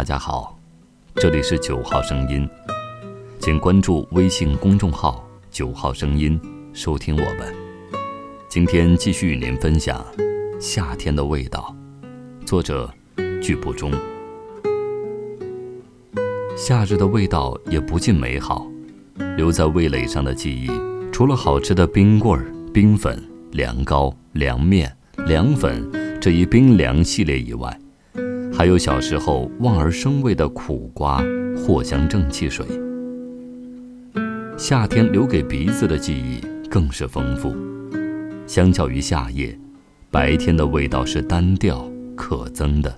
大家好，这里是九号声音，请关注微信公众号“九号声音”，收听我们。今天继续与您分享《夏天的味道》，作者巨不中。夏日的味道也不尽美好，留在味蕾上的记忆，除了好吃的冰棍、冰粉、凉糕、凉面、凉粉这一冰凉系列以外，还有小时候望而生畏的苦瓜、藿香正气水。夏天留给鼻子的记忆更是丰富。相较于夏夜，白天的味道是单调可憎的。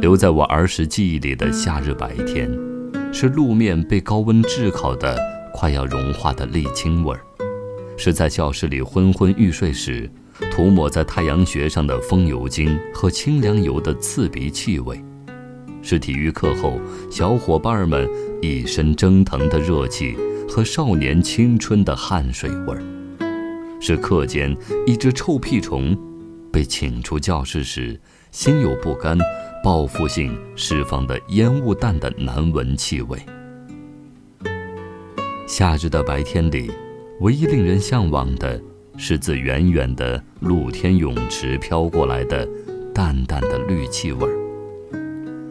留在我儿时记忆里的夏日白天，是路面被高温炙烤的快要融化的沥青味儿，是在教室里昏昏欲睡时。涂抹在太阳穴上的风油精和清凉油的刺鼻气味，是体育课后小伙伴们一身蒸腾的热气和少年青春的汗水味儿，是课间一只臭屁虫被请出教室时心有不甘、报复性释放的烟雾弹的难闻气味。夏日的白天里，唯一令人向往的。是自远远的露天泳池飘过来的淡淡的氯气味儿，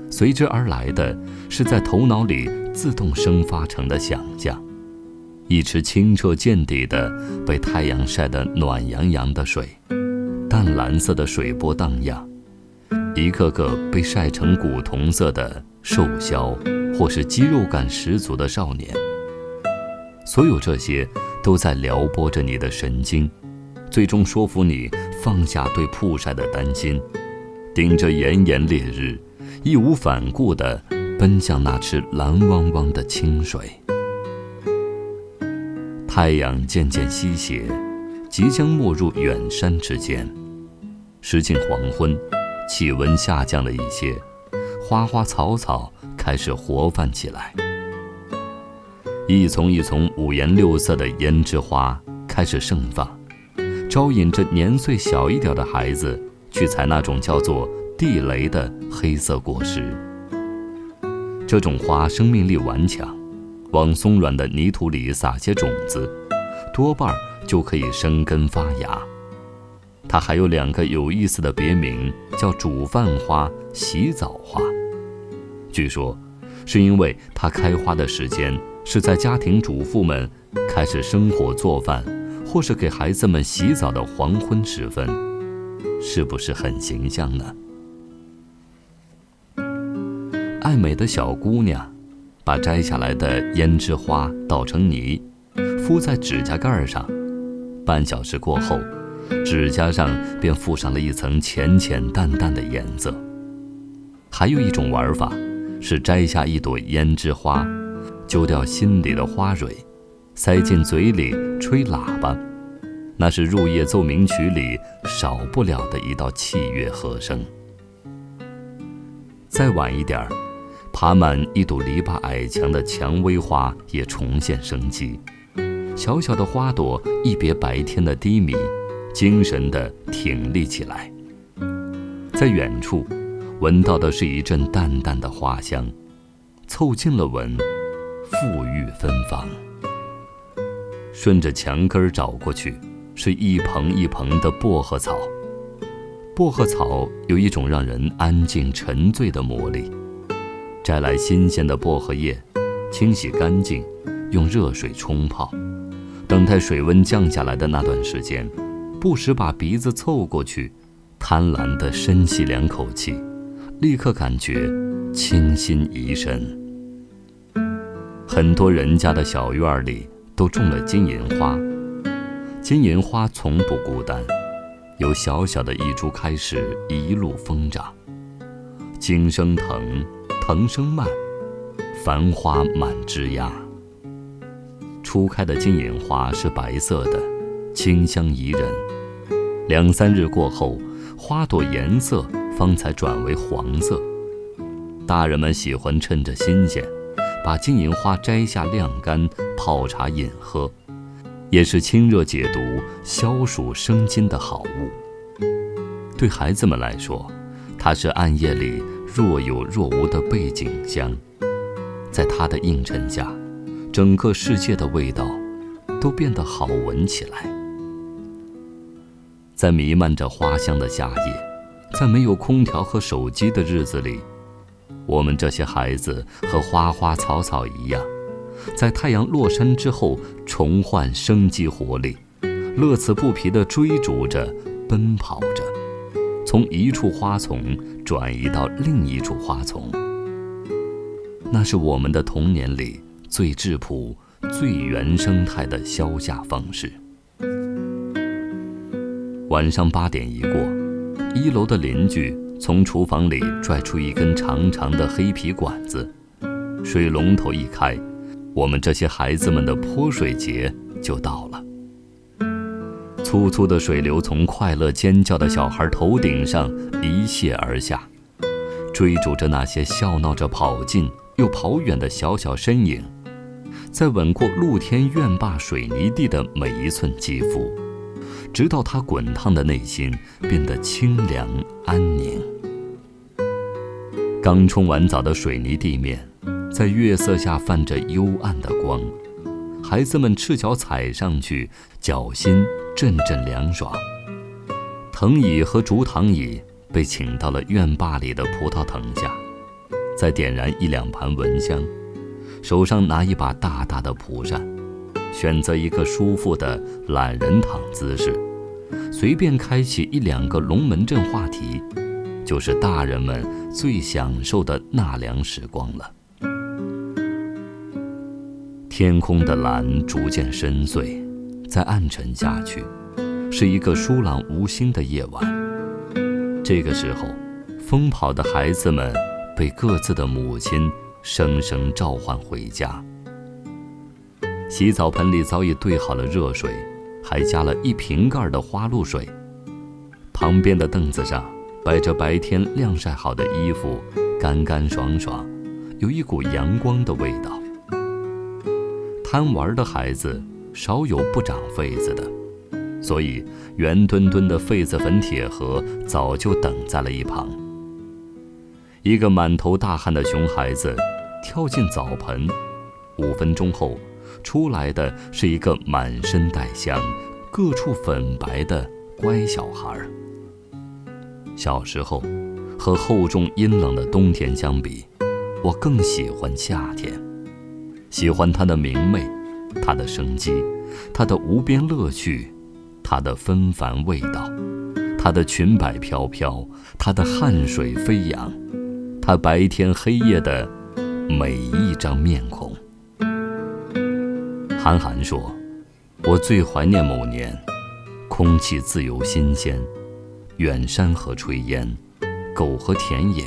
随之而来的是在头脑里自动生发成的想象：一池清澈见底的被太阳晒得暖洋洋的水，淡蓝色的水波荡漾，一个个被晒成古铜色的瘦削或是肌肉感十足的少年。所有这些。都在撩拨着你的神经，最终说服你放下对曝晒的担心，顶着炎炎烈日，义无反顾地奔向那池蓝汪汪的清水。太阳渐渐西斜，即将没入远山之间。时近黄昏，气温下降了一些，花花草草开始活泛起来。一丛一丛五颜六色的胭脂花开始盛放，招引着年岁小一点的孩子去采那种叫做地雷的黑色果实。这种花生命力顽强，往松软的泥土里撒些种子，多半就可以生根发芽。它还有两个有意思的别名，叫煮饭花、洗澡花。据说，是因为它开花的时间。是在家庭主妇们开始生火做饭，或是给孩子们洗澡的黄昏时分，是不是很形象呢？爱美的小姑娘，把摘下来的胭脂花捣成泥，敷在指甲盖上，半小时过后，指甲上便附上了一层浅浅淡淡的颜色。还有一种玩法，是摘下一朵胭脂花。揪掉心里的花蕊，塞进嘴里吹喇叭，那是入夜奏鸣曲里少不了的一道器乐和声。再晚一点儿，爬满一堵篱笆矮墙的蔷薇花也重现生机，小小的花朵一别白天的低迷，精神地挺立起来。在远处，闻到的是一阵淡淡的花香，凑近了闻。馥郁芬芳。顺着墙根找过去，是一蓬一蓬的薄荷草。薄荷草有一种让人安静沉醉的魔力。摘来新鲜的薄荷叶，清洗干净，用热水冲泡。等待水温降下来的那段时间，不时把鼻子凑过去，贪婪地深吸两口气，立刻感觉清新怡神。很多人家的小院里都种了金银花，金银花从不孤单，由小小的一株开始，一路疯长。茎生藤，藤生蔓，繁花满枝桠。初开的金银花是白色的，清香宜人。两三日过后，花朵颜色方才转为黄色。大人们喜欢趁着新鲜。把金银花摘下晾干，泡茶饮喝，也是清热解毒、消暑生津的好物。对孩子们来说，它是暗夜里若有若无的背景香，在它的映衬下，整个世界的味道都变得好闻起来。在弥漫着花香的夏夜，在没有空调和手机的日子里，我们这些孩子和花花草草一样，在太阳落山之后重焕生机活力，乐此不疲地追逐着、奔跑着，从一处花丛转移到另一处花丛。那是我们的童年里最质朴、最原生态的消夏方式。晚上八点一过，一楼的邻居从厨房里拽出一根长长的黑皮管子，水龙头一开，我们这些孩子们的泼水节就到了。粗粗的水流从快乐尖叫的小孩头顶上一泻而下，追逐着那些笑闹着跑近又跑远的小小身影，在吻过露天院坝水泥地的每一寸肌肤。直到他滚烫的内心变得清凉安宁。刚冲完澡的水泥地面，在月色下泛着幽暗的光，孩子们赤脚踩上去，脚心阵阵凉爽。藤椅和竹躺椅被请到了院坝里的葡萄藤下，再点燃一两盘蚊香，手上拿一把大大的蒲扇。选择一个舒服的懒人躺姿势，随便开启一两个龙门阵话题，就是大人们最享受的纳凉时光了。天空的蓝逐渐深邃，在暗沉下去，是一个疏朗无心的夜晚。这个时候，疯跑的孩子们被各自的母亲声声召唤回家。洗澡盆里早已兑好了热水，还加了一瓶盖的花露水。旁边的凳子上摆着白天晾晒好的衣服，干干爽爽，有一股阳光的味道。贪玩的孩子少有不长痱子的，所以圆墩墩的痱子粉铁盒早就等在了一旁。一个满头大汗的熊孩子跳进澡盆，五分钟后。出来的是一个满身带香、各处粉白的乖小孩。小时候，和厚重阴冷的冬天相比，我更喜欢夏天，喜欢它的明媚，它的生机，它的无边乐趣，它的纷繁味道，它的裙摆飘飘，它的汗水飞扬，它白天黑夜的每一张面孔。韩寒说：“我最怀念某年，空气自由新鲜，远山和炊烟，狗和田野，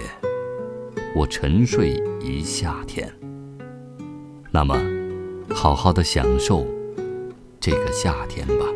我沉睡一夏天。那么，好好的享受这个夏天吧。”